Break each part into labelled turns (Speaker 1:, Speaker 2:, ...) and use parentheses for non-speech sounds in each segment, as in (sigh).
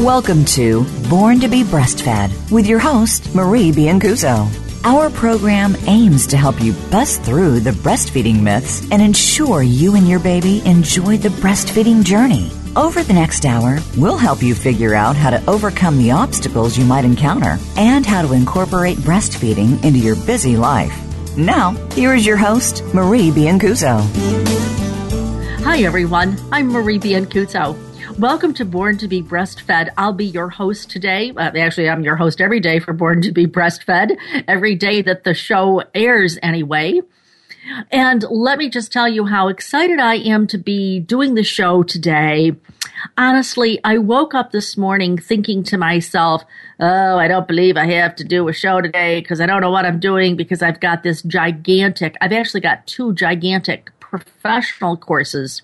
Speaker 1: Welcome to Born to be Breastfed with your host, Marie Biancuzzo. Our program aims to help you bust through the breastfeeding myths and ensure you and your baby enjoy the breastfeeding journey. Over the next hour, we'll help you figure out how to overcome the obstacles you might encounter and how to incorporate breastfeeding into your busy life. Now, here is your host, Marie Biancuzzo.
Speaker 2: Hi, everyone. I'm Marie Biancuzzo. Welcome to Born to be Breastfed. I'll be your host today. Uh, actually, I'm your host every day for Born to be Breastfed, every day that the show airs, anyway. And let me just tell you how excited I am to be doing the show today. Honestly, I woke up this morning thinking to myself, oh, I don't believe I have to do a show today because I don't know what I'm doing because I've got this gigantic, I've actually got two gigantic professional courses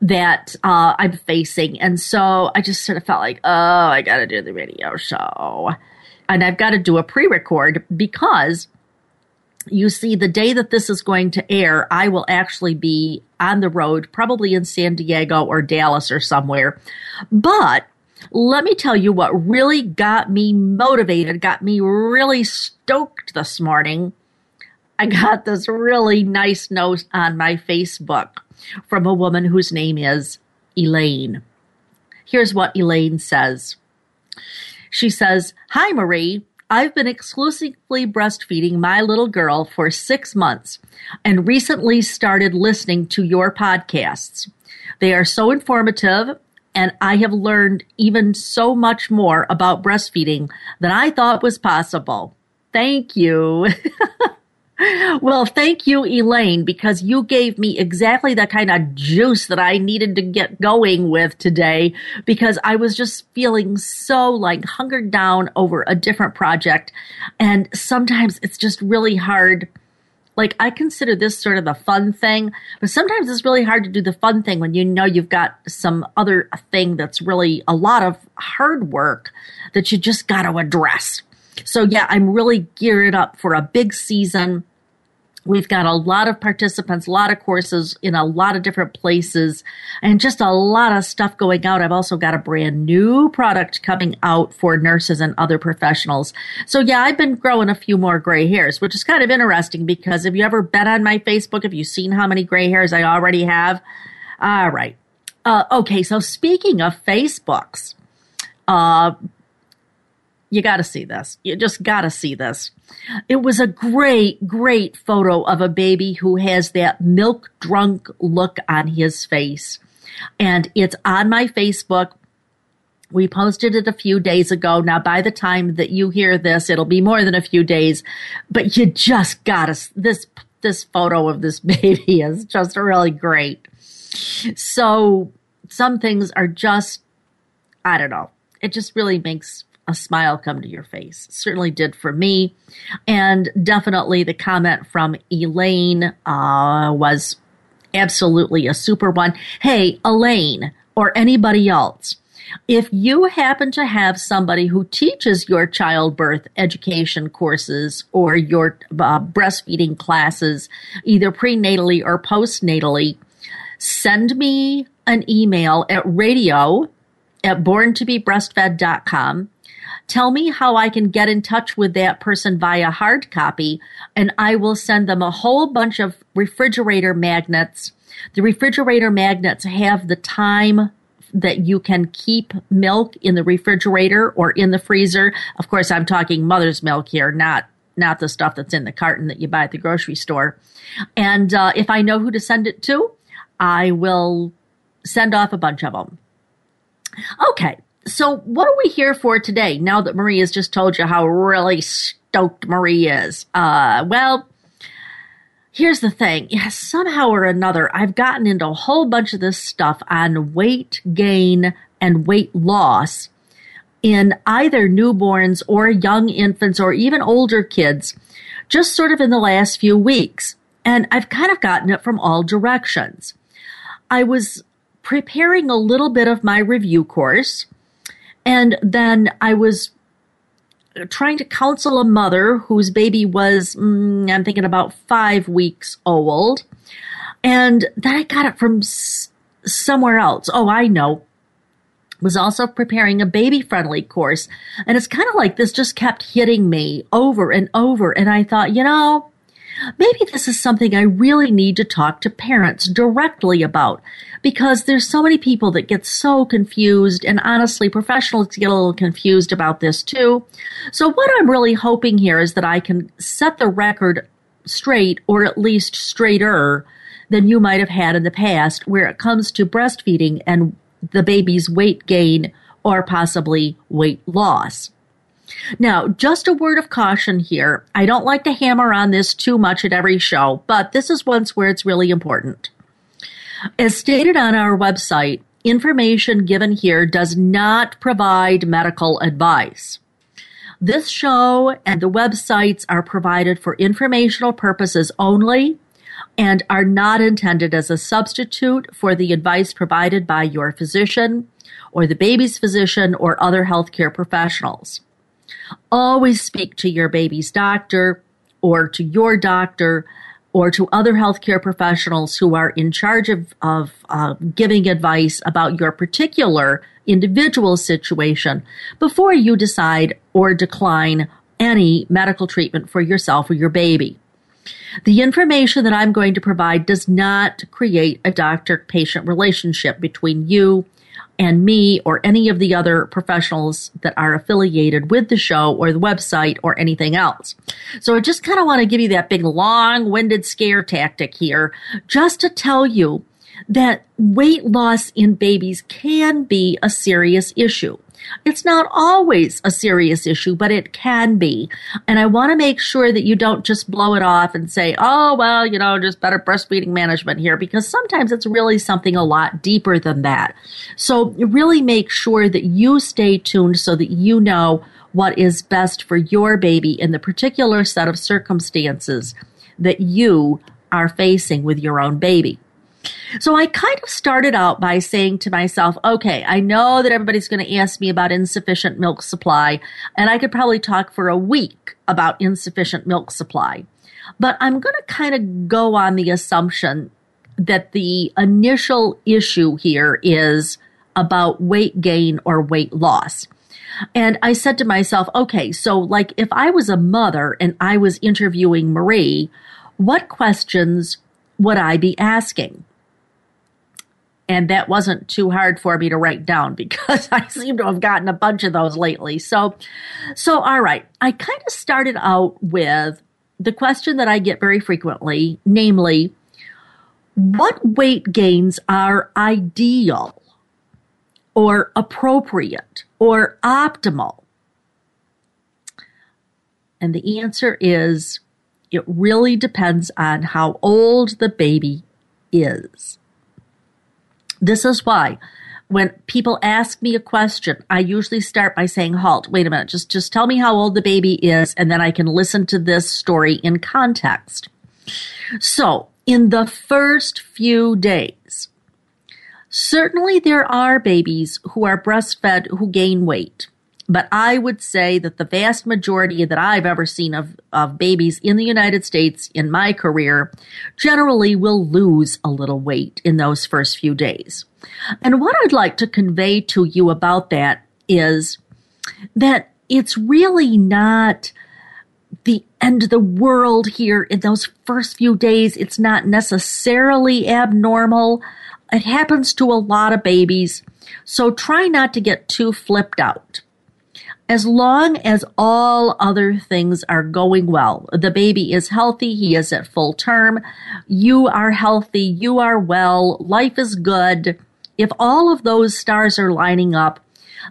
Speaker 2: that uh, I'm facing. And so I just sort of felt like, oh, I got to do the radio show. And I've got to do a pre record because you see, the day that this is going to air, I will actually be on the road, probably in San Diego or Dallas or somewhere. But let me tell you what really got me motivated, got me really stoked this morning. I got this really nice note on my Facebook from a woman whose name is Elaine. Here's what Elaine says. She says, Hi, Marie. I've been exclusively breastfeeding my little girl for six months and recently started listening to your podcasts. They are so informative, and I have learned even so much more about breastfeeding than I thought was possible. Thank you. (laughs) Well, thank you, Elaine, because you gave me exactly the kind of juice that I needed to get going with today because I was just feeling so like hungered down over a different project. And sometimes it's just really hard. Like, I consider this sort of the fun thing, but sometimes it's really hard to do the fun thing when you know you've got some other thing that's really a lot of hard work that you just got to address. So yeah, I'm really geared up for a big season. We've got a lot of participants, a lot of courses in a lot of different places, and just a lot of stuff going out. I've also got a brand new product coming out for nurses and other professionals. So yeah, I've been growing a few more gray hairs, which is kind of interesting because have you ever been on my Facebook? Have you seen how many gray hairs I already have? All right. Uh, okay, so speaking of Facebooks, uh, you got to see this. You just got to see this. It was a great, great photo of a baby who has that milk drunk look on his face. And it's on my Facebook. We posted it a few days ago. Now, by the time that you hear this, it'll be more than a few days, but you just got to, this, this photo of this (laughs) baby is just really great. So some things are just, I don't know. It just really makes a smile come to your face. certainly did for me. And definitely the comment from Elaine uh, was absolutely a super one. Hey, Elaine, or anybody else, if you happen to have somebody who teaches your childbirth education courses or your uh, breastfeeding classes, either prenatally or postnatally, send me an email at radio at borntobebreastfed.com Tell me how I can get in touch with that person via hard copy, and I will send them a whole bunch of refrigerator magnets. The refrigerator magnets have the time that you can keep milk in the refrigerator or in the freezer. Of course, I'm talking mother's milk here, not not the stuff that's in the carton that you buy at the grocery store. And uh, if I know who to send it to, I will send off a bunch of them. Okay, so, what are we here for today? Now that Marie has just told you how really stoked Marie is, uh, well, here's the thing. Somehow or another, I've gotten into a whole bunch of this stuff on weight gain and weight loss in either newborns or young infants or even older kids, just sort of in the last few weeks. And I've kind of gotten it from all directions. I was preparing a little bit of my review course, and then I was trying to counsel a mother whose baby was, mm, I'm thinking about five weeks old. And then I got it from s- somewhere else. Oh, I know. Was also preparing a baby friendly course. And it's kind of like this just kept hitting me over and over. And I thought, you know, maybe this is something I really need to talk to parents directly about because there's so many people that get so confused and honestly professionals get a little confused about this too. So what I'm really hoping here is that I can set the record straight or at least straighter than you might have had in the past where it comes to breastfeeding and the baby's weight gain or possibly weight loss. Now, just a word of caution here. I don't like to hammer on this too much at every show, but this is once where it's really important. As stated on our website, information given here does not provide medical advice. This show and the websites are provided for informational purposes only and are not intended as a substitute for the advice provided by your physician or the baby's physician or other healthcare professionals. Always speak to your baby's doctor or to your doctor or to other healthcare professionals who are in charge of, of uh, giving advice about your particular individual situation before you decide or decline any medical treatment for yourself or your baby. The information that I'm going to provide does not create a doctor patient relationship between you and me or any of the other professionals that are affiliated with the show or the website or anything else. So I just kind of want to give you that big long winded scare tactic here just to tell you that weight loss in babies can be a serious issue. It's not always a serious issue, but it can be. And I want to make sure that you don't just blow it off and say, oh, well, you know, just better breastfeeding management here, because sometimes it's really something a lot deeper than that. So really make sure that you stay tuned so that you know what is best for your baby in the particular set of circumstances that you are facing with your own baby. So I kind of started out by saying to myself, okay, I know that everybody's going to ask me about insufficient milk supply, and I could probably talk for a week about insufficient milk supply. But I'm going to kind of go on the assumption that the initial issue here is about weight gain or weight loss. And I said to myself, okay, so like if I was a mother and I was interviewing Marie, what questions would I be asking? And that wasn't too hard for me to write down (laughs) because I seem to have gotten a bunch of those lately. So, so all right, I kind of started out with the question that I get very frequently, namely, what weight gains are ideal or appropriate or optimal? And the answer is it really depends on how old the baby is. This is why when people ask me a question, I usually start by saying, halt, wait a minute, just, just tell me how old the baby is, and then I can listen to this story in context. So, in the first few days, certainly there are babies who are breastfed who gain weight. But I would say that the vast majority that I've ever seen of, of babies in the United States in my career generally will lose a little weight in those first few days. And what I'd like to convey to you about that is that it's really not the end of the world here in those first few days. It's not necessarily abnormal. It happens to a lot of babies. So try not to get too flipped out as long as all other things are going well, the baby is healthy, he is at full term, you are healthy, you are well, life is good. If all of those stars are lining up,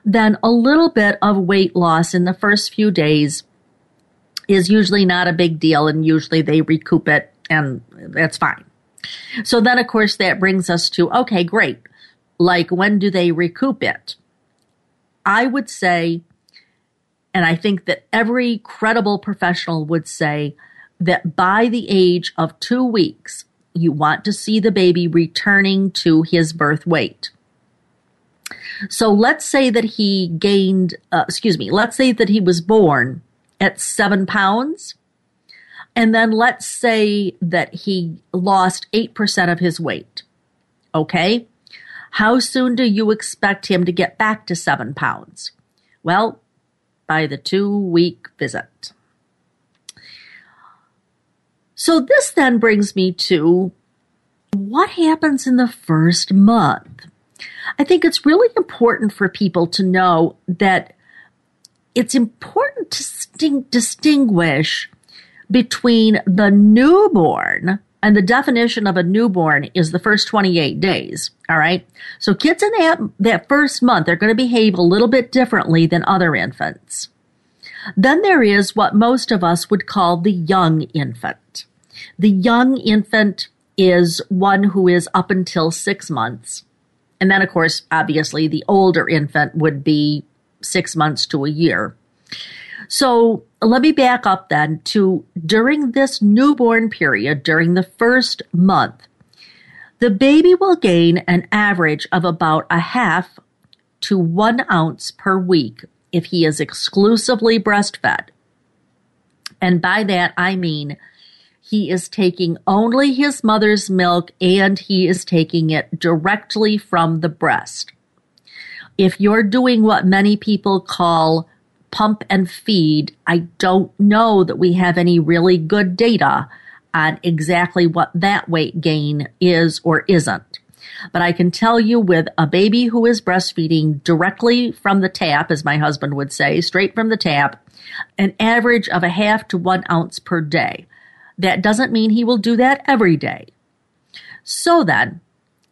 Speaker 2: then a little bit of weight loss in the first few days is usually not a big deal and usually they recoup it and that's fine. So then, of course, that brings us to okay, great. Like, when do they recoup it? I would say, and I think that every credible professional would say that by the age of two weeks, you want to see the baby returning to his birth weight. So let's say that he gained, uh, excuse me, let's say that he was born at seven pounds. And then let's say that he lost 8% of his weight. Okay. How soon do you expect him to get back to seven pounds? Well, by the two week visit. So this then brings me to what happens in the first month. I think it's really important for people to know that it's important to distinguish between the newborn and the definition of a newborn is the first 28 days. All right. So kids in that, that first month, they're going to behave a little bit differently than other infants. Then there is what most of us would call the young infant. The young infant is one who is up until six months. And then, of course, obviously, the older infant would be six months to a year. So let me back up then to during this newborn period, during the first month, the baby will gain an average of about a half to one ounce per week if he is exclusively breastfed. And by that, I mean he is taking only his mother's milk and he is taking it directly from the breast. If you're doing what many people call pump and feed, I don't know that we have any really good data on exactly what that weight gain is or isn't. But I can tell you with a baby who is breastfeeding directly from the tap, as my husband would say, straight from the tap, an average of a half to one ounce per day. That doesn't mean he will do that every day. So then,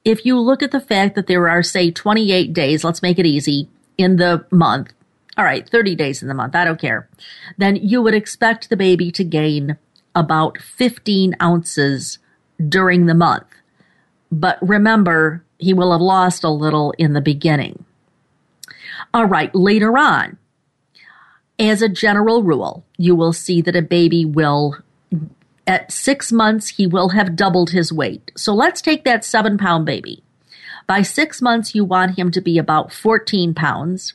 Speaker 2: if you look at the fact that there are, say, 28 days, let's make it easy, in the month, all right, 30 days in the month, I don't care, then you would expect the baby to gain about 15 ounces during the month. But remember, he will have lost a little in the beginning. All right, later on, as a general rule, you will see that a baby will at six months, he will have doubled his weight. So let's take that seven pound baby. By six months, you want him to be about 14 pounds.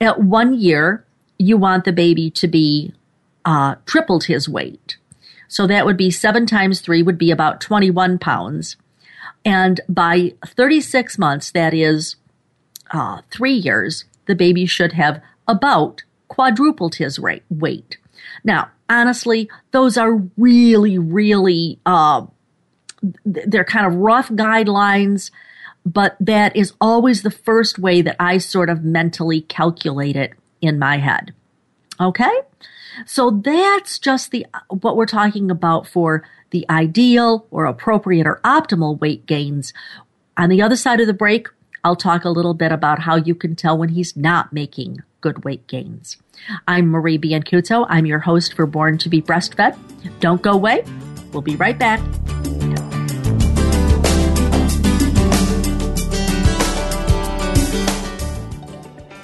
Speaker 2: At one year, you want the baby to be uh, tripled his weight. So that would be seven times three would be about 21 pounds. And by 36 months, that is uh, three years, the baby should have about quadrupled his weight. Now, honestly, those are really, really, uh, they're kind of rough guidelines, but that is always the first way that I sort of mentally calculate it in my head. Okay? So that's just the what we're talking about for the ideal or appropriate or optimal weight gains. On the other side of the break, I'll talk a little bit about how you can tell when he's not making good weight gains. I'm Marie Biancuzzo. I'm your host for Born to be Breastfed. Don't go away. We'll be right back.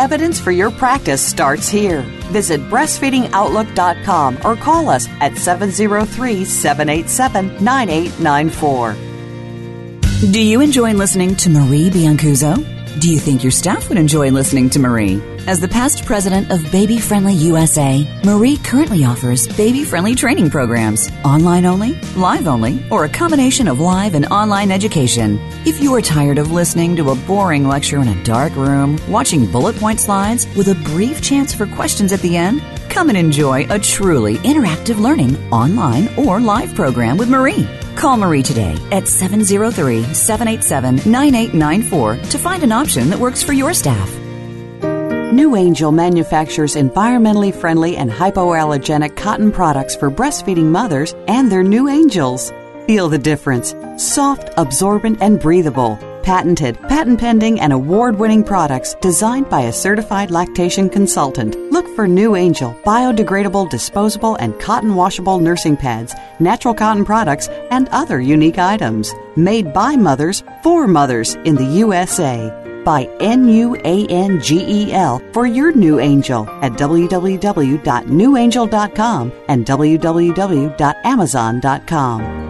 Speaker 3: Evidence for your practice starts here. Visit breastfeedingoutlook.com or call us at 703 787 9894.
Speaker 1: Do you enjoy listening to Marie Biancuzzo? Do you think your staff would enjoy listening to Marie? As the past president of Baby Friendly USA, Marie currently offers baby friendly training programs, online only, live only, or a combination of live and online education. If you are tired of listening to a boring lecture in a dark room, watching bullet point slides with a brief chance for questions at the end, come and enjoy a truly interactive learning online or live program with Marie. Call Marie today at 703 787 9894 to find an option that works for your staff.
Speaker 3: New Angel manufactures environmentally friendly and hypoallergenic cotton products for breastfeeding mothers and their new angels. Feel the difference. Soft, absorbent, and breathable. Patented, patent pending, and award winning products designed by a certified lactation consultant. Look for NuAngel biodegradable, disposable, and cotton washable nursing pads, natural cotton products, and other unique items. Made by mothers for mothers in the USA by N-U-A-N-G-E-L for your new angel at www.nuangel.com and www.amazon.com.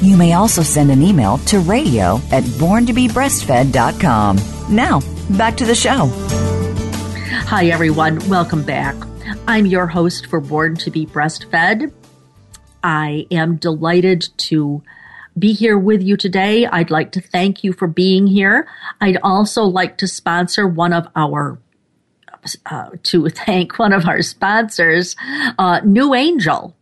Speaker 1: You may also send an email to radio at borntobebreastfed.com. Now, back to the show.
Speaker 2: Hi, everyone. Welcome back. I'm your host for Born to be Breastfed. I am delighted to be here with you today. I'd like to thank you for being here. I'd also like to sponsor one of our uh, to thank one of our sponsors, uh, NuAngel.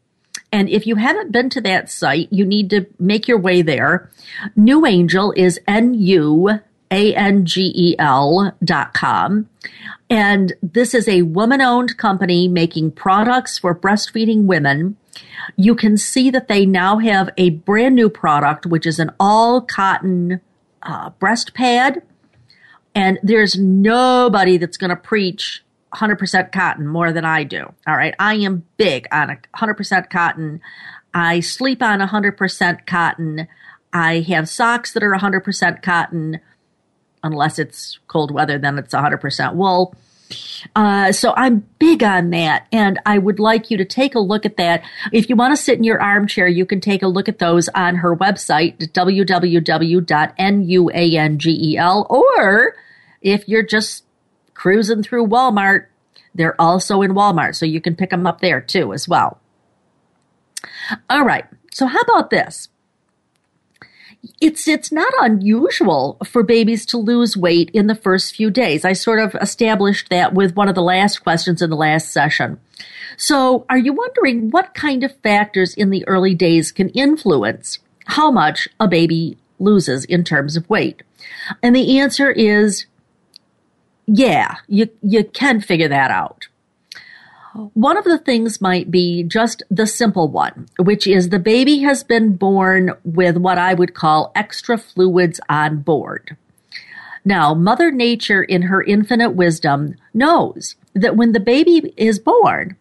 Speaker 2: And if you haven't been to that site, you need to make your way there. NuAngel is N U A N G E L dot com. And this is a woman owned company making products for breastfeeding women. You can see that they now have a brand new product, which is an all cotton uh, breast pad. And there's nobody that's going to preach 100% cotton more than I do. All right. I am big on a 100% cotton. I sleep on 100% cotton. I have socks that are 100% cotton. Unless it's cold weather, then it's 100% wool. Uh, so I'm big on that, and I would like you to take a look at that. If you want to sit in your armchair, you can take a look at those on her website, www.nuangel, or if you're just cruising through Walmart, they're also in Walmart, so you can pick them up there too as well. All right, so how about this? it's it's not unusual for babies to lose weight in the first few days. I sort of established that with one of the last questions in the last session. So, are you wondering what kind of factors in the early days can influence how much a baby loses in terms of weight? And the answer is yeah, you you can figure that out. One of the things might be just the simple one, which is the baby has been born with what I would call extra fluids on board. Now, Mother Nature, in her infinite wisdom, knows that when the baby is born,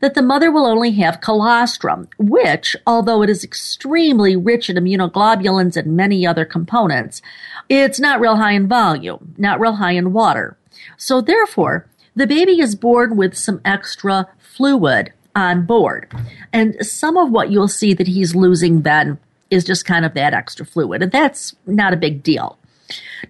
Speaker 2: that the mother will only have colostrum, which, although it is extremely rich in immunoglobulins and many other components, it's not real high in volume, not real high in water. So therefore, the baby is born with some extra fluid on board. And some of what you'll see that he's losing then is just kind of that extra fluid. And that's not a big deal.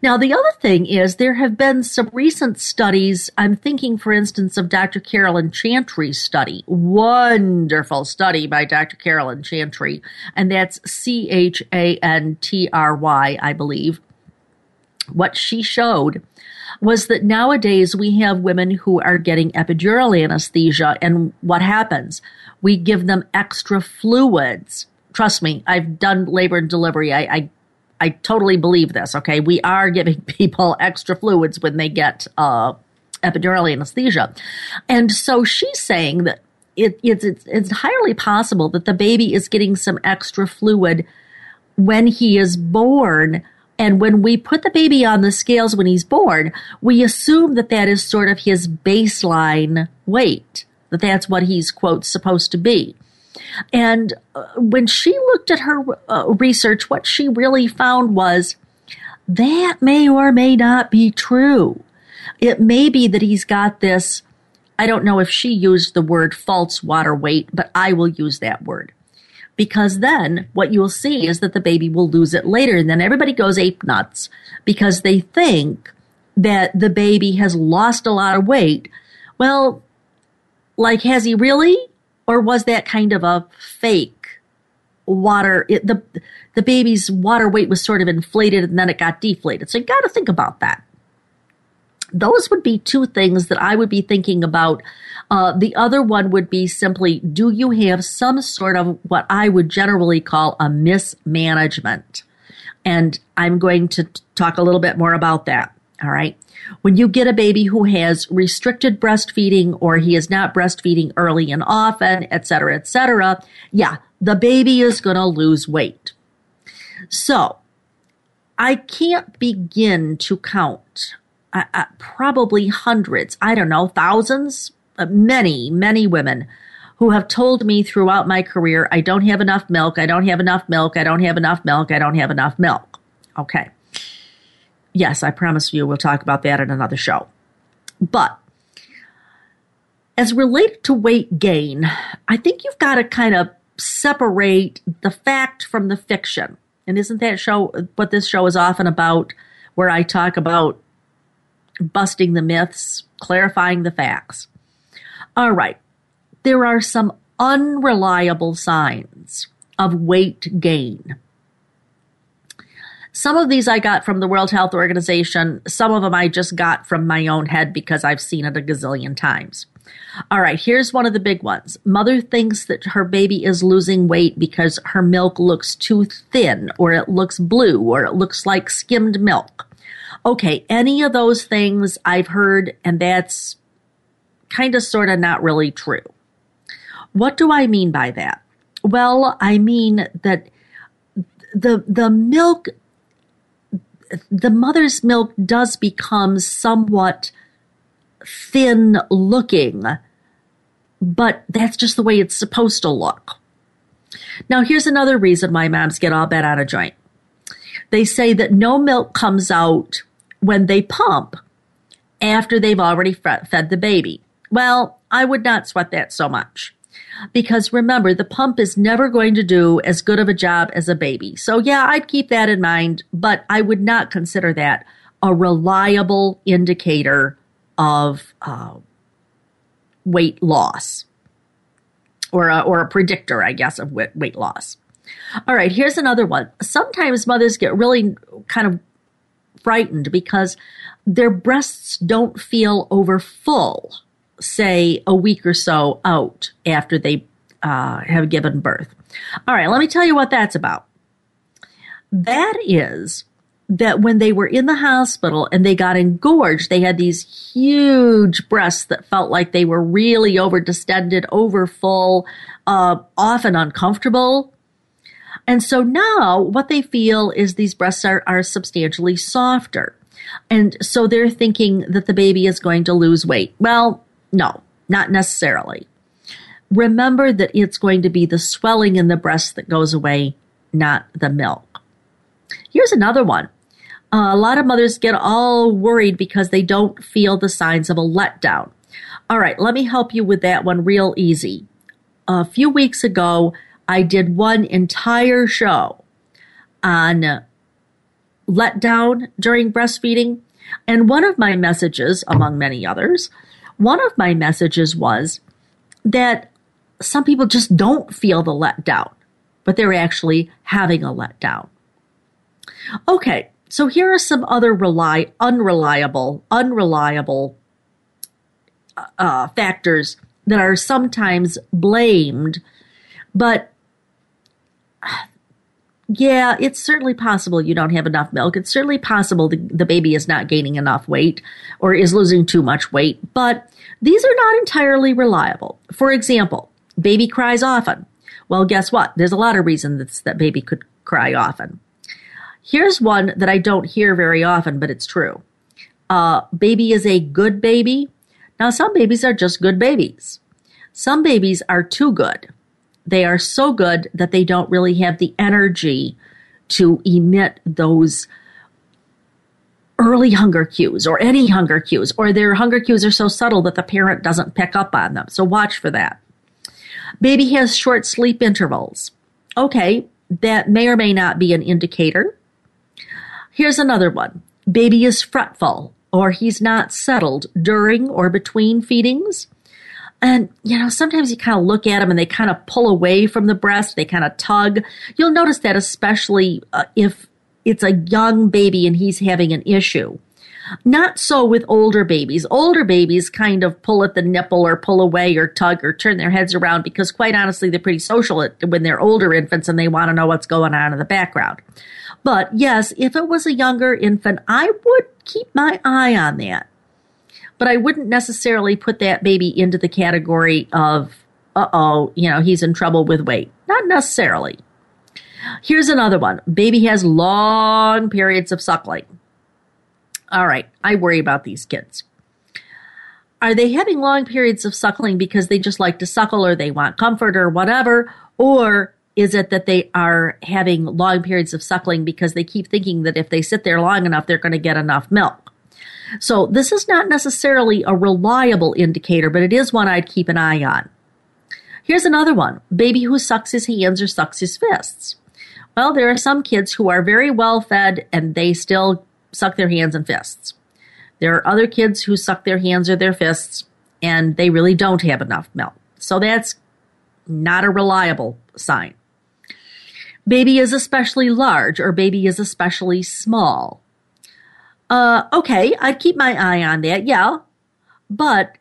Speaker 2: Now, the other thing is there have been some recent studies. I'm thinking, for instance, of Dr. Carolyn Chantry's study. Wonderful study by Dr. Carolyn Chantry. And that's C H A N T R Y, I believe. What she showed was that nowadays we have women who are getting epidural anesthesia. And what happens? We give them extra fluids. Trust me, I've done labor and delivery. I, I I totally believe this. Okay, we are giving (laughs) people extra fluids when they get uh, epidural anesthesia, and so she's saying that it, it's, it's it's entirely possible that the baby is getting some extra fluid when he is born. And when we put the baby on the scales when he's born, we assume that that is sort of his baseline weight, that that's what he's, quote, supposed to be. And uh, when she looked at her uh, research, what she really found was that may or may not be true. It may be that he's got this. I don't know if she used the word false water weight, but I will use that word. Because then what you'll see is that the baby will lose it later. And then everybody goes ape nuts because they think that the baby has lost a lot of weight. Well, like, has he really? or was that kind of a fake water? It, the the baby's water weight was sort of inflated and then it got deflated. So you got to think about that. Those would be two things that I would be thinking about. Uh, the other one would be simply do you have some sort of what I would generally call a mismanagement? And I'm going to talk a little bit more about that. All right. When you get a baby who has restricted breastfeeding or he is not breastfeeding early and often, et cetera, et cetera, yeah, the baby is going to lose weight. So I can't begin to count uh, uh, probably hundreds, I don't know, thousands, uh, many, many women who have told me throughout my career, I don't have enough milk, I don't have enough milk, I don't have enough milk, I don't have enough milk. Okay yes, I promise you we'll talk about that in another show. But as related to weight gain, I think you've got to kind of separate the fact from the fiction. And isn't that show what this show is often about, where I talk about busting the myths, clarifying the facts? All right. There are some unreliable signs of weight gain. Some of these I got from the World Health Organization. Some of them I just got from my own head because I've seen it a gazillion times. All right, here's one of the big ones. Mother thinks that her baby is losing weight because her milk looks too thin, or it looks blue, or it looks like skimmed milk. Okay, any of those things I've heard, and that's kind of sort of not really true. What do I mean by that? Well, I mean that the the milk the mother's milk does become somewhat thin looking, but that's just the way it's supposed to look. Now, here's another reason why moms get all bent out of joint. They say that no milk comes out when they pump after they've already fed the baby. Well, I would not sweat that so much. Because remember, the pump is never going to do as good of a job as a baby. So, yeah, I'd keep that in mind, but I would not consider that a reliable indicator of uh, weight loss or a, or a predictor, I guess, of weight loss. All right, here's another one. Sometimes mothers get really kind of frightened because their breasts don't feel over full say, a week or so out after they uh, have given birth. All right, let me tell you what that's about. That is that when they were in the hospital and they got engorged, they had these huge breasts that felt like they were really over distended, over full, uh, often uncomfortable. And so now what they feel is these breasts are, are substantially softer. And so they're thinking that the baby is going to lose weight. Well, no, not necessarily. Remember that it's going to be the swelling in the breast that goes away, not the milk. Here's another one. Uh, a lot of mothers get all worried because they don't feel the signs of a letdown. All right, let me help you with that one real easy. A few weeks ago, I did one entire show on letdown during breastfeeding. And one of my messages, among many others, one of my messages was that some people just don't feel the letdown, but they're actually having a letdown. Okay, so here are some other rely unreliable, unreliable uh, factors that are sometimes blamed, but yeah, it's certainly possible you don't have enough milk. It's certainly possible the, the baby is not gaining enough weight or is losing too much weight, but these are not entirely reliable. For example, baby cries often. Well, guess what? There's a lot of reasons that baby could cry often. Here's one that I don't hear very often, but it's true. Uh, baby is a good baby. Now, some babies are just good babies. Some babies are too good. They are so good that they don't really have the energy to emit those early hunger cues or any hunger cues, or their hunger cues are so subtle that the parent doesn't pick up on them. So watch for that. Baby has short sleep intervals. Okay, that may or may not be an indicator. Here's another one. Baby is fretful or he's not settled during or between feedings. And, you know, sometimes you kind of look at them and they kind of pull away from the breast. They kind of tug. You'll notice that especially uh, if it's a young baby and he's having an issue. Not so with older babies. Older babies kind of pull at the nipple or pull away or tug or turn their heads around because, quite honestly, they're pretty social when they're older infants and they want to know what's going on in the background. But yes, if it was a younger infant, I would keep my eye on that. But I wouldn't necessarily put that baby into the category of, uh oh, you know, he's in trouble with weight. Not necessarily. Here's another one baby has long periods of suckling. All right, I worry about these kids. Are they having long periods of suckling because they just like to suckle or they want comfort or whatever? Or is it that they are having long periods of suckling because they keep thinking that if they sit there long enough, they're going to get enough milk? So this is not necessarily a reliable indicator, but it is one I'd keep an eye on. Here's another one baby who sucks his hands or sucks his fists. Well, there are some kids who are very well fed and they still suck their hands and fists. There are other kids who suck their hands or their fists and they really don't have enough milk. So that's not a reliable sign. Baby is especially large or baby is especially small. Uh, okay, I'd keep my eye on that, yeah. But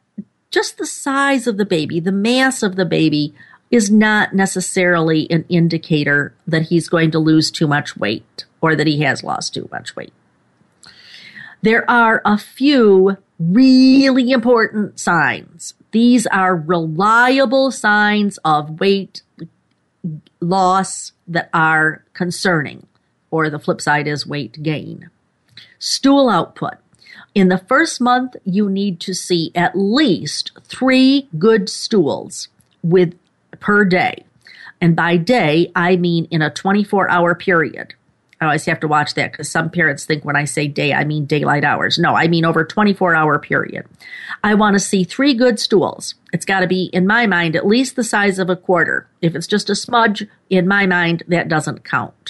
Speaker 2: just the size of the baby, the mass of the baby, is not necessarily an indicator that he's going to lose too much weight or that he has lost too much weight. There are a few really important signs. These are reliable signs of weight loss that are concerning, or the flip side is weight gain. Stool output. In the first month, you need to see at least three good stools with per day. And by day, I mean in a 24 hour period. I always have to watch that because some parents think when I say day, I mean daylight hours. No, I mean over 24 hour period. I want to see three good stools. It's got to be, in my mind, at least the size of a quarter. If it's just a smudge, in my mind, that doesn't count.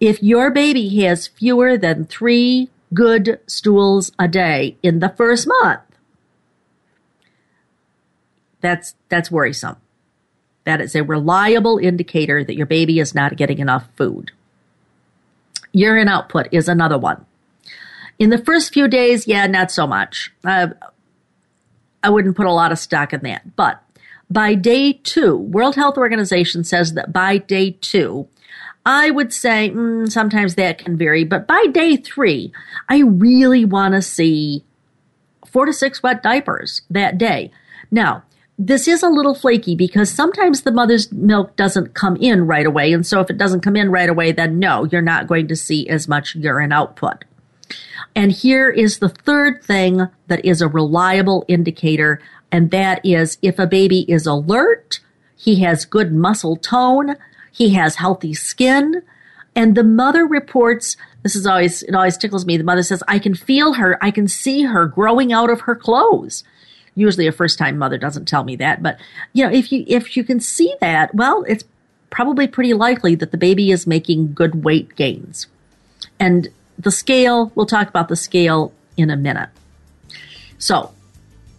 Speaker 2: If your baby has fewer than three good stools a day in the first month, that's, that's worrisome. That is a reliable indicator that your baby is not getting enough food. Urine output is another one. In the first few days, yeah, not so much. Uh, I wouldn't put a lot of stock in that. But by day two, World Health Organization says that by day two, I would say mm, sometimes that can vary, but by day three, I really want to see four to six wet diapers that day. Now, this is a little flaky because sometimes the mother's milk doesn't come in right away. And so if it doesn't come in right away, then no, you're not going to see as much urine output. And here is the third thing that is a reliable indicator, and that is if a baby is alert, he has good muscle tone, he has healthy skin, and the mother reports this is always it always tickles me. The mother says, I can feel her, I can see her growing out of her clothes. Usually a first time mother doesn't tell me that, but you know, if you if you can see that, well, it's probably pretty likely that the baby is making good weight gains. And the scale, we'll talk about the scale in a minute. So,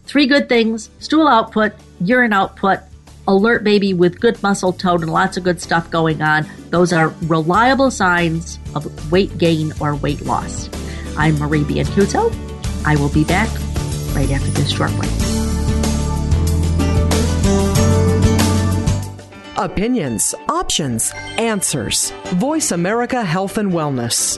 Speaker 2: three good things stool output, urine output, alert baby with good muscle tone and lots of good stuff going on. Those are reliable signs of weight gain or weight loss. I'm Marie Biancuzzo. I will be back right after this short break.
Speaker 4: Opinions, options, answers. Voice America Health and Wellness.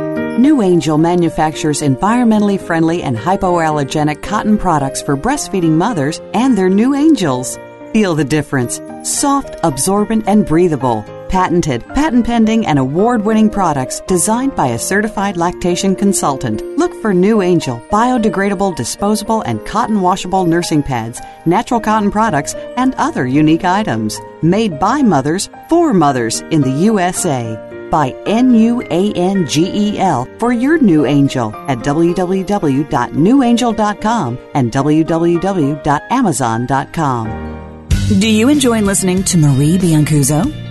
Speaker 3: NuAngel manufactures environmentally friendly and hypoallergenic cotton products for breastfeeding mothers and their new angels. Feel the difference. Soft, absorbent, and breathable. Patented, patent pending, and award winning products designed by a certified lactation consultant. Look for NuAngel biodegradable, disposable, and cotton washable nursing pads, natural cotton products, and other unique items. Made by mothers for mothers in the USA by N U A N G E L for your new angel at www.nuangel.com and www.amazon.com.
Speaker 1: Do you enjoy listening to Marie Biancuzzo?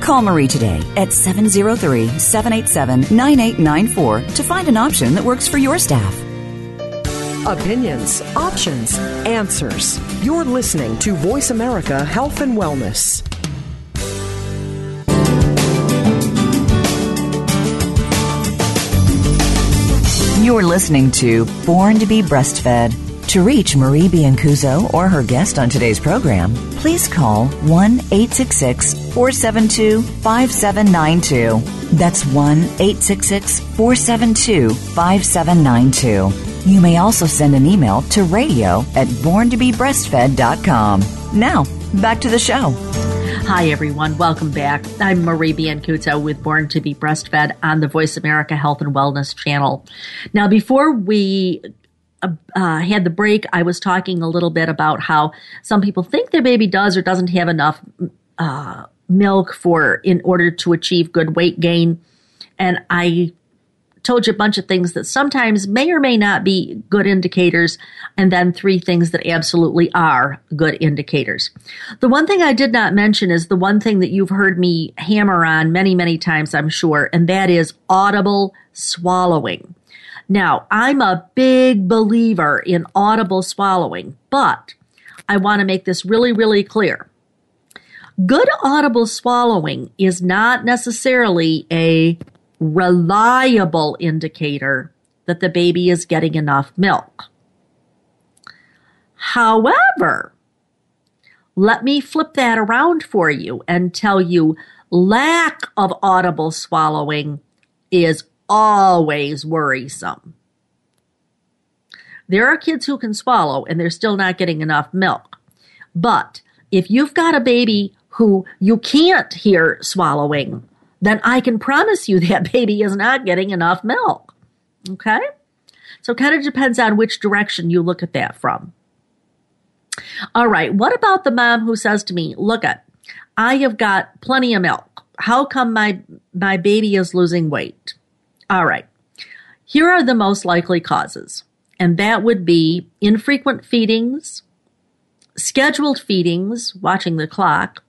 Speaker 1: Call Marie today at 703 787 9894 to find an option that works for your staff.
Speaker 4: Opinions, options, answers. You're listening to Voice America Health and Wellness.
Speaker 1: You're listening to Born to be Breastfed. To reach Marie Biancuzzo or her guest on today's program, please call 1 866 472 5792. That's 1 866 472 5792. You may also send an email to radio at borntobebreastfed.com. Now, back to the show.
Speaker 2: Hi, everyone. Welcome back. I'm Marie Biancuzzo with Born to be Breastfed on the Voice America Health and Wellness channel. Now, before we uh, had the break, I was talking a little bit about how some people think their baby does or doesn't have enough uh, milk for in order to achieve good weight gain, and I told you a bunch of things that sometimes may or may not be good indicators, and then three things that absolutely are good indicators. The one thing I did not mention is the one thing that you've heard me hammer on many, many times, I'm sure, and that is audible swallowing. Now, I'm a big believer in audible swallowing, but I want to make this really, really clear. Good audible swallowing is not necessarily a reliable indicator that the baby is getting enough milk. However, let me flip that around for you and tell you lack of audible swallowing is always worrisome. There are kids who can swallow and they're still not getting enough milk. But if you've got a baby who you can't hear swallowing, then I can promise you (laughs) that baby is not getting enough milk. Okay? So it kind of depends on which direction you look at that from. All right, what about the mom who says to me, look at, I have got plenty of milk. How come my my baby is losing weight? All right. Here are the most likely causes, and that would be infrequent feedings, scheduled feedings, watching the clock,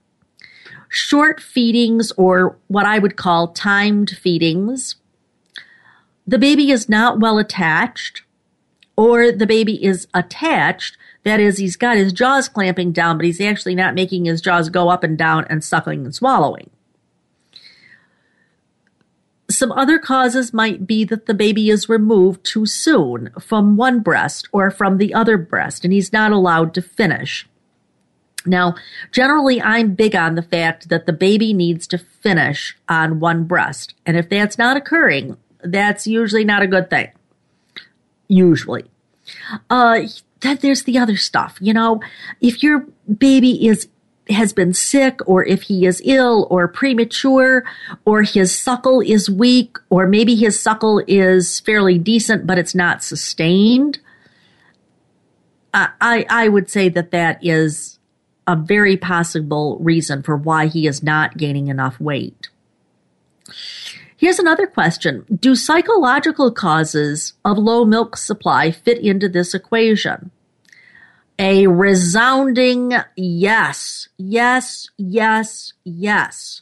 Speaker 2: short feedings, or what I would call timed feedings. The baby is not well attached, or the baby is attached. That is, he's got his jaws clamping down, but he's actually not making his jaws go up and down and suckling and swallowing. Some other causes might be that the baby is removed too soon from one breast or from the other breast, and he's not allowed to finish. Now, generally, I'm big on the fact that the baby needs to finish on one breast. And if that's not occurring, that's usually not a good thing. Usually. Uh, then there's the other stuff. You know, if your baby is has been sick or if he is ill or premature or his suckle is weak or maybe his suckle is fairly decent but it's not sustained I, I would say that that is a very possible reason for why he is not gaining enough weight. Here's another question. Do psychological causes of low milk supply fit into this equation? A resounding yes, yes, yes, yes.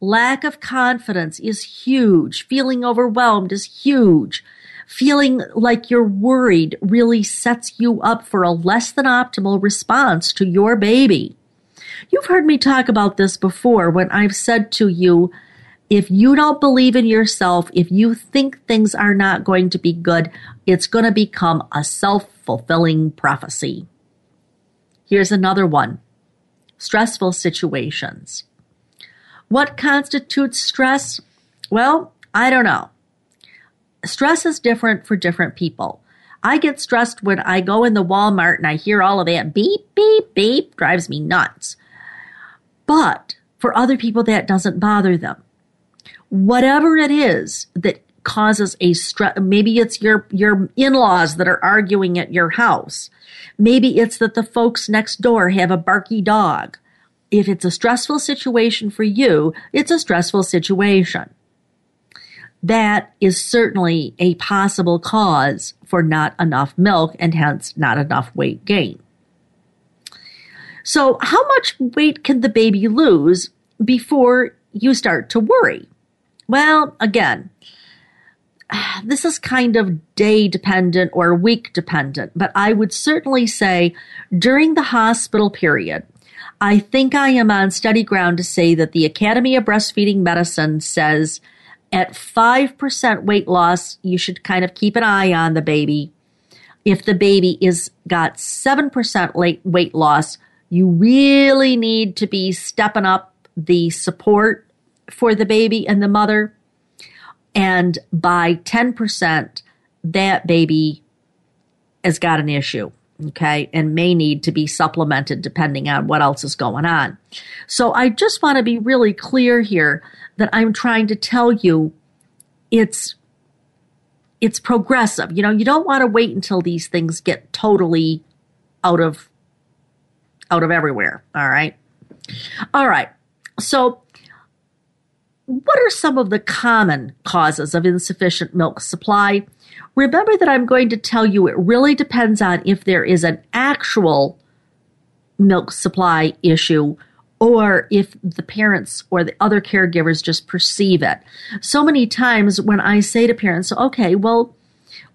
Speaker 2: Lack of confidence is huge. Feeling overwhelmed is huge. Feeling like you're worried really sets you up for a less than optimal response to your baby. You've heard me talk about this before when I've said to you, if you don't believe in yourself, if you think things are not going to be good, it's going to become a self fulfilling prophecy. Here's another one stressful situations. What constitutes stress? Well, I don't know. Stress is different for different people. I get stressed when I go in the Walmart and I hear all of that beep, beep, beep, drives me nuts. But for other people, that doesn't bother them. Whatever it is that causes a stress. Maybe it's your, your in-laws that are arguing at your house. Maybe it's that the folks next door have a barky dog. If it's a stressful situation for you, it's a stressful situation. That is certainly a possible cause for not enough milk and hence not enough weight gain. So, how much weight can the baby lose before you start to worry? Well, again, (sighs) this is kind of day dependent or week dependent, but I would certainly say during the hospital period, I think I am on steady ground to say that the Academy of Breastfeeding Medicine says at 5% weight loss, you should kind of keep an eye on the baby. If the baby is got 7% weight loss, you really need to be stepping up the support for the baby and the mother and by 10%, that baby has got an issue, okay, and may need to be supplemented depending on what else is going on. So I just want to be really clear here that I'm trying to tell you it's it's progressive. You know, you don't want to wait until these things get totally out of out of everywhere, all right? All right. So what are some of the common causes of insufficient milk supply? Remember that I'm going to tell you it really depends on if there is an actual milk supply issue or if the parents or the other caregivers just perceive it. So many times when I say to parents, okay, well,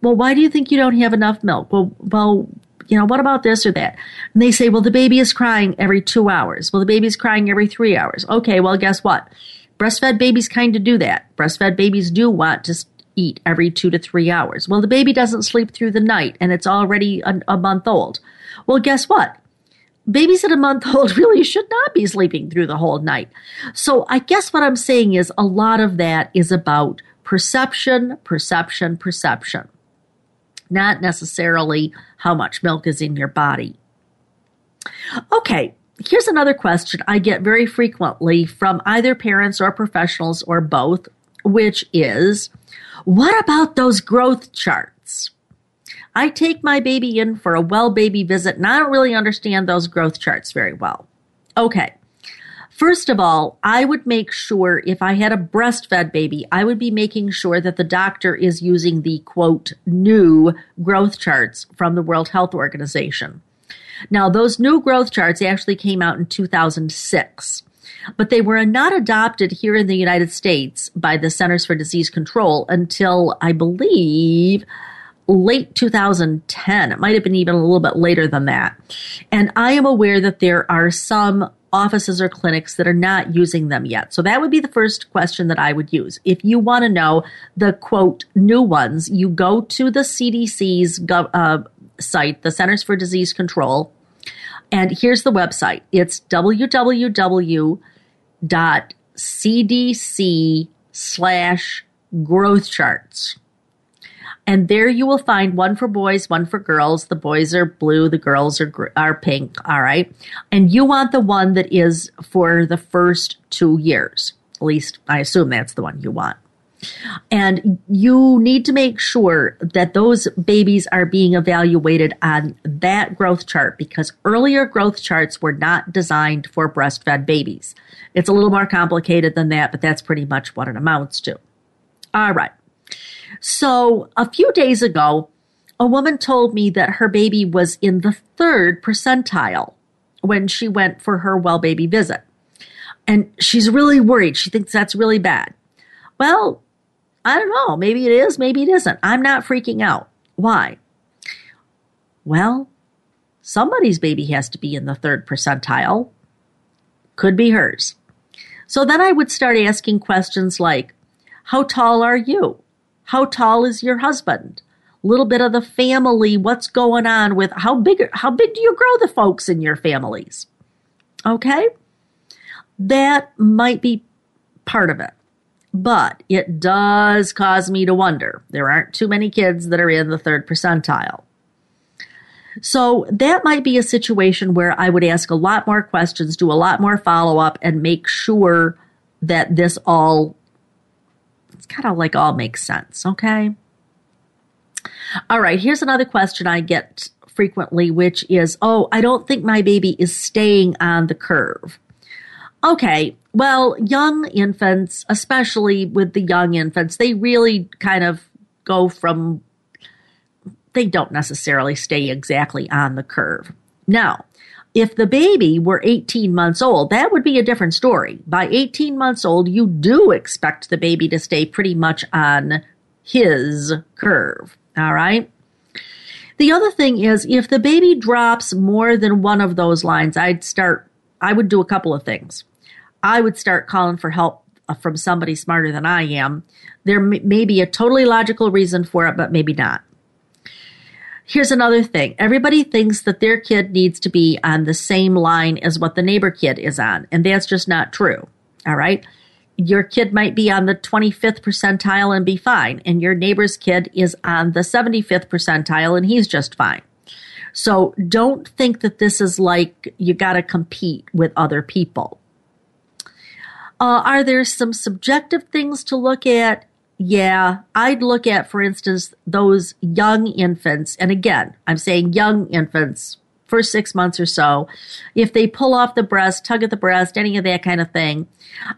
Speaker 2: well, why do you think you don't have enough milk? Well, well, you know, what about this or that? And they say, well, the baby is crying every two hours. Well, the baby is crying every three hours. Okay, well, guess what? Breastfed babies kind of do that. Breastfed babies do want to eat every two to three hours. Well, the baby doesn't sleep through the night and it's already a, a month old. Well, guess what? Babies at a month (laughs) old really should not be sleeping through the whole night. So I guess what I'm saying is a lot of that is about perception, perception, perception, not necessarily how much milk is in your body. Okay, Here's another question I get very frequently from either parents or professionals or both, which is what about those growth charts? I take my baby in for a well baby visit and I don't really understand those growth charts very well. Okay. First of all, I would make sure if I had a breastfed baby, I would be making sure that the doctor is using the quote new growth charts from the World Health Organization. Now, those new growth charts actually came out in 2006, but they were not adopted here in the United States by the Centers for Disease Control until I believe late 2010. It might have been even a little bit later than that. And I am aware that there are some offices or clinics that are not using them yet. So that would be the first question that I would use. If you want to know the quote new ones, you go to the CDC's gov- uh, site, the Centers for Disease Control, and here's the website. It's www.cdc slash growth charts. And there you will find one for boys, one for girls. The boys are blue, the girls are are pink. All right, and you want the one that is for the first two years. At least I assume that's the one you want. And you need to make sure that those babies are being evaluated on that growth chart because earlier growth charts were not designed for breastfed babies. It's a little more complicated than that, but that's pretty much what it amounts to. All right. So a few days ago, a woman told me that her baby was in the third percentile when she went for her well baby visit. And she's really worried. She thinks that's really bad. Well, I don't know. Maybe it is, maybe it isn't. I'm not freaking out. Why? Well, somebody's baby has to be in the third percentile. Could be hers. So then I would start asking questions like, How tall are you? How tall is your husband? Little bit of the family, what's going on with how big how big do you grow the folks in your families? Okay? That might be part of it. But it does cause me to wonder. There aren't too many kids that are in the third percentile. So that might be a situation where I would ask a lot more questions, do a lot more follow up, and make sure that this all it's kind of like all makes sense, okay? All right, here's another question I get frequently, which is, oh, I don't think my baby is staying on the curve. Okay, well, young infants, especially with the young infants, they really kind of go from, they don't necessarily stay exactly on the curve. Now, if the baby were 18 months old, that would be a different story. By 18 months old, you do expect the baby to stay pretty much on his curve. All right. The other thing is if the baby drops more than one of those lines, I'd start, I would do a couple of things. I would start calling for help uh, from somebody smarter than I am. There may be a totally logical reason for it, but maybe not. Here's another thing. Everybody thinks that their kid needs to be on the same line as what the neighbor kid is on, and that's just not true. All right. Your kid might be on the 25th percentile and be fine, and your neighbor's kid is on the 75th percentile and he's just fine. So don't think that this is like you got to compete with other people. Uh, are there some subjective things to look at? Yeah, I'd look at, for instance, those young infants. And again, I'm saying young infants, for six months or so. If they pull off the breast, tug at the breast, any of that kind of thing.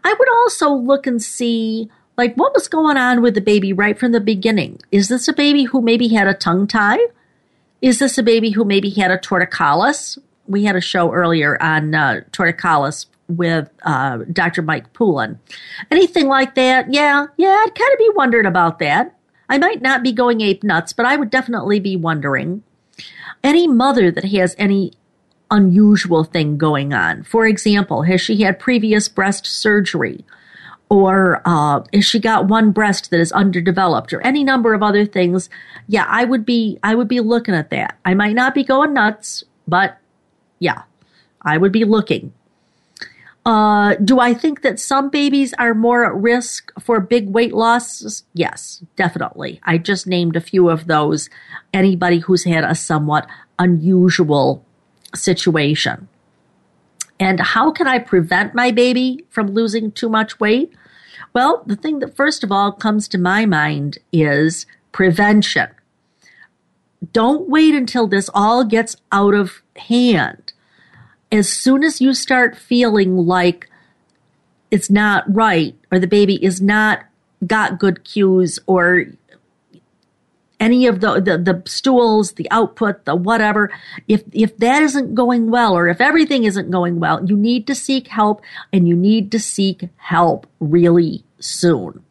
Speaker 2: I would also look and see like what was going on with the baby right from the beginning. Is this a baby who maybe had a tongue tie? Is this a baby who maybe had a torticollis? We had a show earlier on uh, torticollis with uh, Dr. Mike Poulin. Anything like that? Yeah, yeah, I'd kind of be wondering about that. I might not be going ape nuts, but I would definitely be wondering. Any mother that has any unusual thing going on, for example, has she had previous breast surgery? Or uh, she got one breast that is underdeveloped, or any number of other things? Yeah, I would be I would be looking at that. I might not be going nuts, but yeah, I would be looking. Uh, do I think that some babies are more at risk for big weight loss? Yes, definitely. I just named a few of those. Anybody who's had a somewhat unusual situation. And how can I prevent my baby from losing too much weight? Well, the thing that first of all comes to my mind is prevention. Don't wait until this all gets out of hand as soon as you start feeling like it's not right or the baby is not got good cues or any of the, the, the stools, the output, the whatever, if, if that isn't going well or if everything isn't going well, you need to seek help and you need to seek help really soon.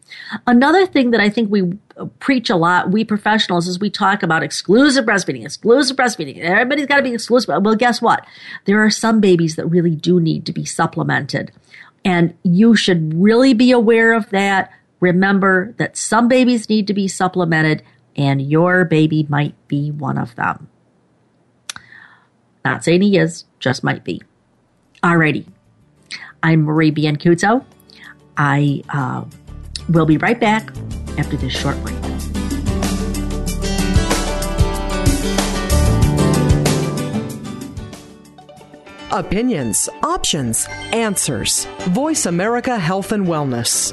Speaker 2: Another thing that I think we uh, preach a lot, we professionals, is we talk about exclusive breastfeeding, exclusive breastfeeding. Everybody's got to be exclusive. Well, guess what? There are some babies that really do need to be supplemented. And you should really be aware of that. Remember that some babies need to be supplemented, and your baby might be one of them. Not saying he is, just might be. Alrighty. I'm Marie Biancuzzo. I uh, will be right back after this short break.
Speaker 4: Opinions, options, answers. Voice America Health and Wellness.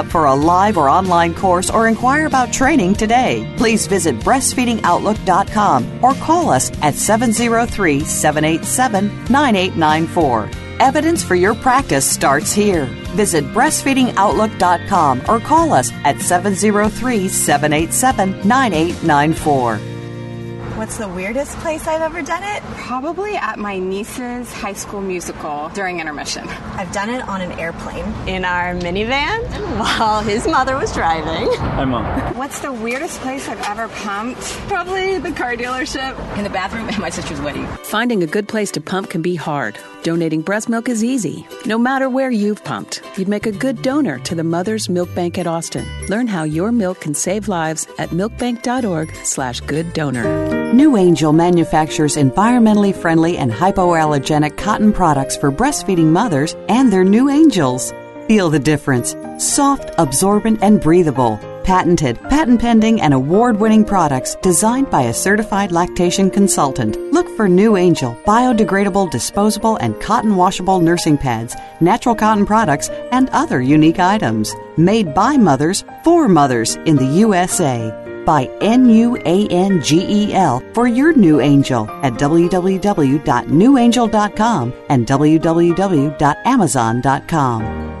Speaker 3: for a live or online course or inquire about training today. Please visit breastfeedingoutlook.com or call us at 703 787 9894. Evidence for your practice starts here. Visit breastfeedingoutlook.com or call us at 703 787 9894.
Speaker 5: What's the weirdest place I've ever done it?
Speaker 6: Probably at my niece's high school musical during intermission.
Speaker 5: I've done it on an airplane.
Speaker 7: In our minivan while his mother was driving.
Speaker 8: Hi, Mom.
Speaker 6: What's the weirdest place I've ever pumped?
Speaker 9: Probably the car dealership. In the bathroom at my sister's wedding.
Speaker 10: Finding a good place to pump can be hard. Donating breast milk is easy. No matter where you've pumped, you'd make a good donor to the Mother's Milk Bank at Austin. Learn how your milk can save lives at milkbank.org slash good donor.
Speaker 3: NuAngel manufactures environmentally friendly and hypoallergenic cotton products for breastfeeding mothers and their new angels. Feel the difference. Soft, absorbent, and breathable. Patented, patent pending, and award winning products designed by a certified lactation consultant. Look for NuAngel biodegradable, disposable, and cotton washable nursing pads, natural cotton products, and other unique items. Made by mothers for mothers in the USA by N-U-A-N-G-E-L for your new angel at www.nuangel.com and www.amazon.com.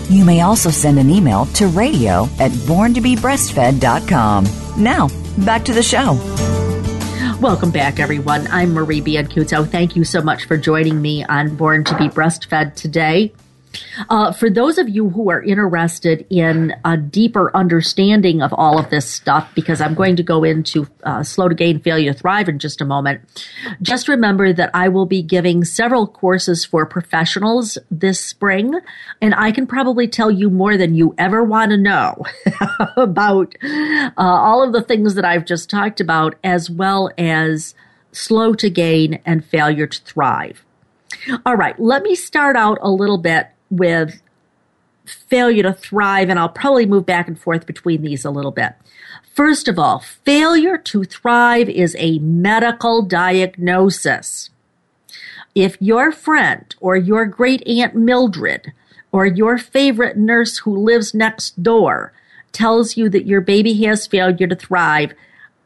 Speaker 1: You may also send an email to radio at borntobebreastfed.com. Now, back to the show.
Speaker 2: Welcome back, everyone. I'm Marie Biancuzzo. Thank you so much for joining me on Born to be Breastfed today. Uh, for those of you who are interested in a deeper understanding of all of this stuff, because I'm going to go into uh, slow to gain, failure to thrive in just a moment, just remember that I will be giving several courses for professionals this spring, and I can probably tell you more than you ever want to know (laughs) about uh, all of the things that I've just talked about, as well as slow to gain and failure to thrive. All right, let me start out a little bit with failure to thrive, and I'll probably move back and forth between these a little bit. First of all, failure to thrive is a medical diagnosis. If your friend or your great aunt Mildred or your favorite nurse who lives next door tells you that your baby has failure to thrive,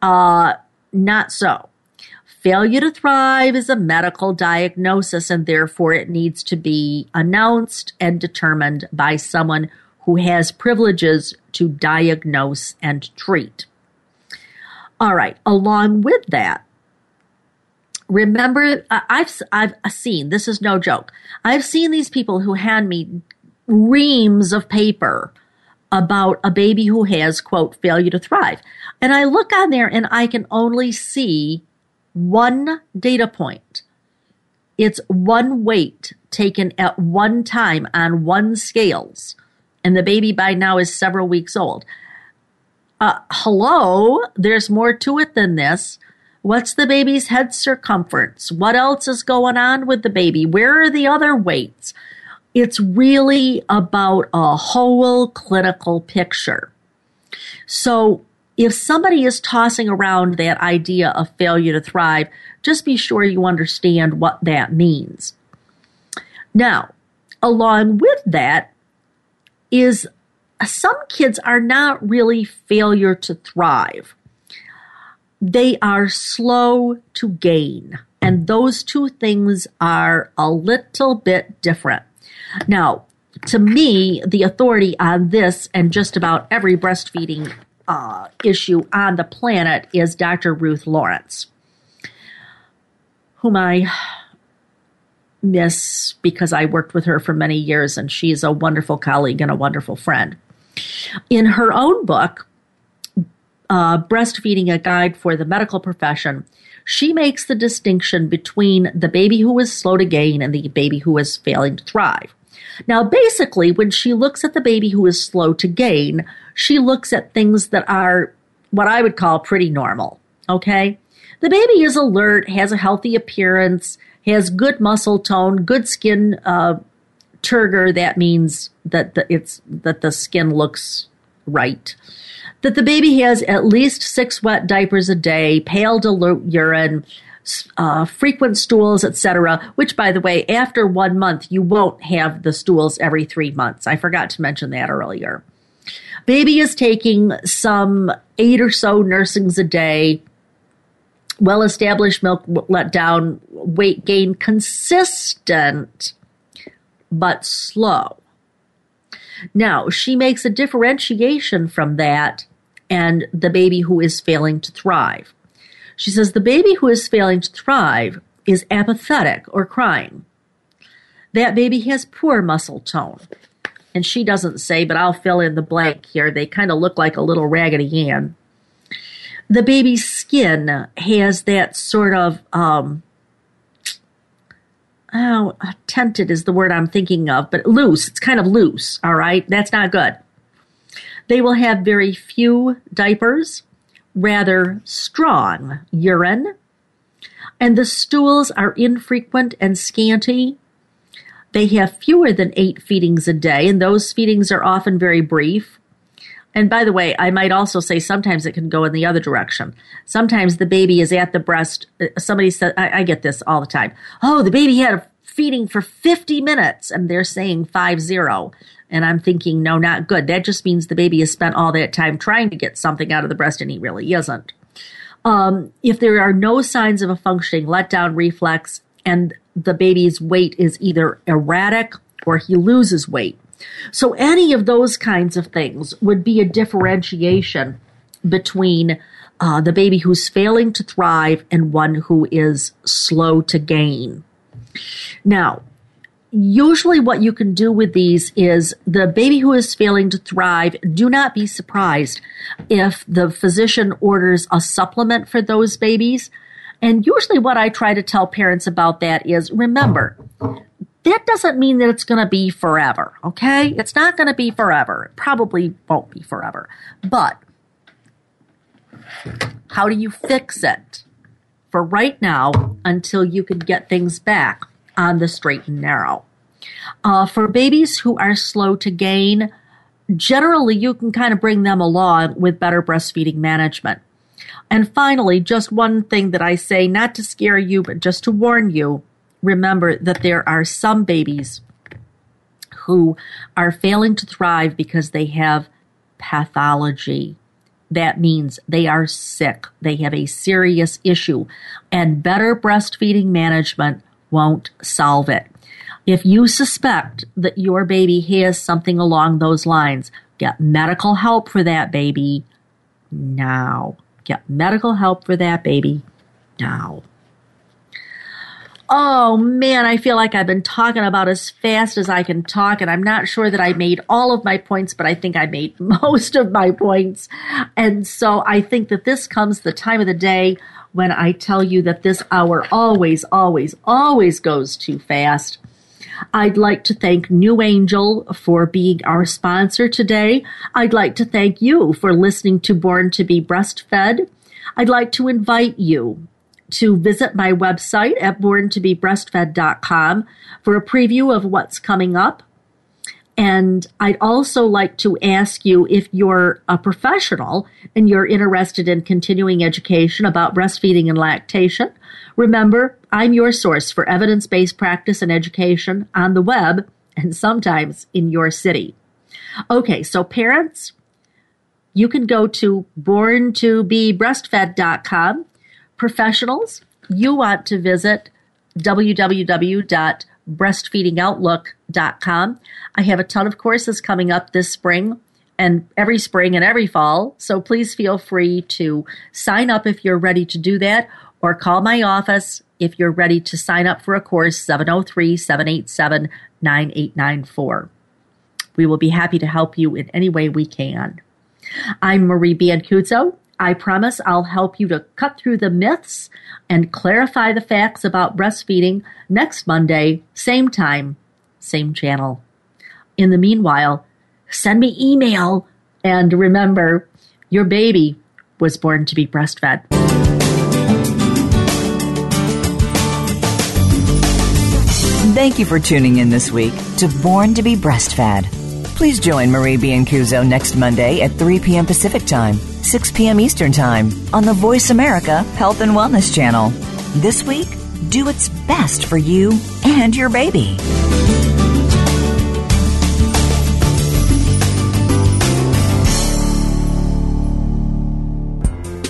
Speaker 2: uh, not so. Failure to thrive is a medical diagnosis and therefore it needs to be announced and determined by someone who has privileges to diagnose and treat. All right, along with that, remember I've I've seen this is no joke. I've seen these people who hand me reams of paper about a baby who has quote failure to thrive. And I look on there and I can only see one data point. It's one weight taken at one time on one scales. And the baby by now is several weeks old. Uh, hello, there's more to it than this. What's the baby's head circumference? What else is going on with the baby? Where are the other weights? It's really about a whole clinical picture. So if somebody is tossing around that idea of failure to thrive, just be sure you understand what that means. Now, along with that is some kids are not really failure to thrive. They are slow to gain. And those two things are a little bit different. Now, to me, the authority on this and just about every breastfeeding uh, issue on the planet is Dr. Ruth Lawrence, whom I miss because I worked with her for many years and she's a wonderful colleague and a wonderful friend. In her own book, uh, Breastfeeding a Guide for the Medical Profession, she makes the distinction between the baby who is slow to gain and the baby who is failing to thrive. Now, basically, when she looks at the baby who is slow to gain, she looks at things that are what I would call pretty normal. Okay? The baby is alert, has a healthy appearance, has good muscle tone, good skin uh, turgor. That means that the, it's that the skin looks right. That the baby has at least six wet diapers a day, pale dilute urine, uh, frequent stools, etc. Which, by the way, after one month, you won't have the stools every three months. I forgot to mention that earlier. Baby is taking some eight or so nursings a day. Well established milk let down, weight gain consistent but slow. Now, she makes a differentiation from that and the baby who is failing to thrive. She says the baby who is failing to thrive is apathetic or crying. That baby has poor muscle tone. And she doesn't say, but I'll fill in the blank here. They kind of look like a little Raggedy Ann. The baby's skin has that sort of, um, oh, tented is the word I'm thinking of, but loose. It's kind of loose, all right? That's not good. They will have very few diapers rather strong urine, and the stools are infrequent and scanty. They have fewer than eight feedings a day, and those feedings are often very brief. And by the way, I might also say sometimes it can go in the other direction. Sometimes the baby is at the breast. Uh, somebody said, I, I get this all the time. Oh, the baby had a feeding for 50 minutes, and they're saying five zero. And I'm thinking, no, not good. That just means the baby has spent all that time trying to get something out of the breast and he really isn't. Um, if there are no signs of a functioning letdown reflex and the baby's weight is either erratic or he loses weight. So any of those kinds of things would be a differentiation between uh, the baby who's failing to thrive and one who is slow to gain. Now, usually what you can do with these is the baby who is failing to thrive, do not be surprised if the physician orders a supplement for those babies. And usually what I try to tell parents about that is remember, that doesn't mean that it's going to be forever, okay? It's not going to be forever. It probably won't be forever. But how do you fix it for right now until you can get things back on the straight and narrow. Uh, for babies who are slow to gain, generally you can kind of bring them along with better breastfeeding management. And finally, just one thing that I say, not to scare you, but just to warn you remember that there are some babies who are failing to thrive because they have pathology. that means they are sick. They have a serious issue, and better breastfeeding management won't solve it. If you suspect that your baby has something along those lines, get medical help for that baby now. Get medical help for that baby now. Oh man, I feel like I've been talking about as fast as I can talk, and I'm not sure that I made all of my points, but I think I made (laughs) most of my points. And so I think that this comes the time of the day when I tell you that this hour always, always, always goes too fast. I'd like to thank NuAngel for being our sponsor today. I'd like to thank you for listening to Born to be Breastfed. I'd like to invite you to visit my website at borntobebreastfed.com for a preview of what's coming up. And I'd also like to ask you if you're a professional and you're interested in continuing education about breastfeeding and lactation. Remember, I'm your source for evidence based practice and education on the web and sometimes in your city. Okay, so parents, you can go to borntobebreastfed.com professionals, you want to visit www.breastfeedingoutlook.com. I have a ton of courses coming up this spring and every spring and every fall. So please feel free to sign up if you're ready to do that or call my office if you're ready to sign up for a course 703 787 9894. We will be happy to help you in any way we can. I'm Marie Biancuzzo. I promise I'll help you to cut through the myths and clarify the facts about breastfeeding next Monday, same time, same channel. In the meanwhile, send me email and remember your baby was born to be breastfed.
Speaker 1: Thank you for tuning in this week to Born to be Breastfed. Please join Marie Biancuzzo next Monday at 3 p.m. Pacific Time, 6 p.m. Eastern Time on the Voice America Health and Wellness Channel. This week, do its best for you and your baby.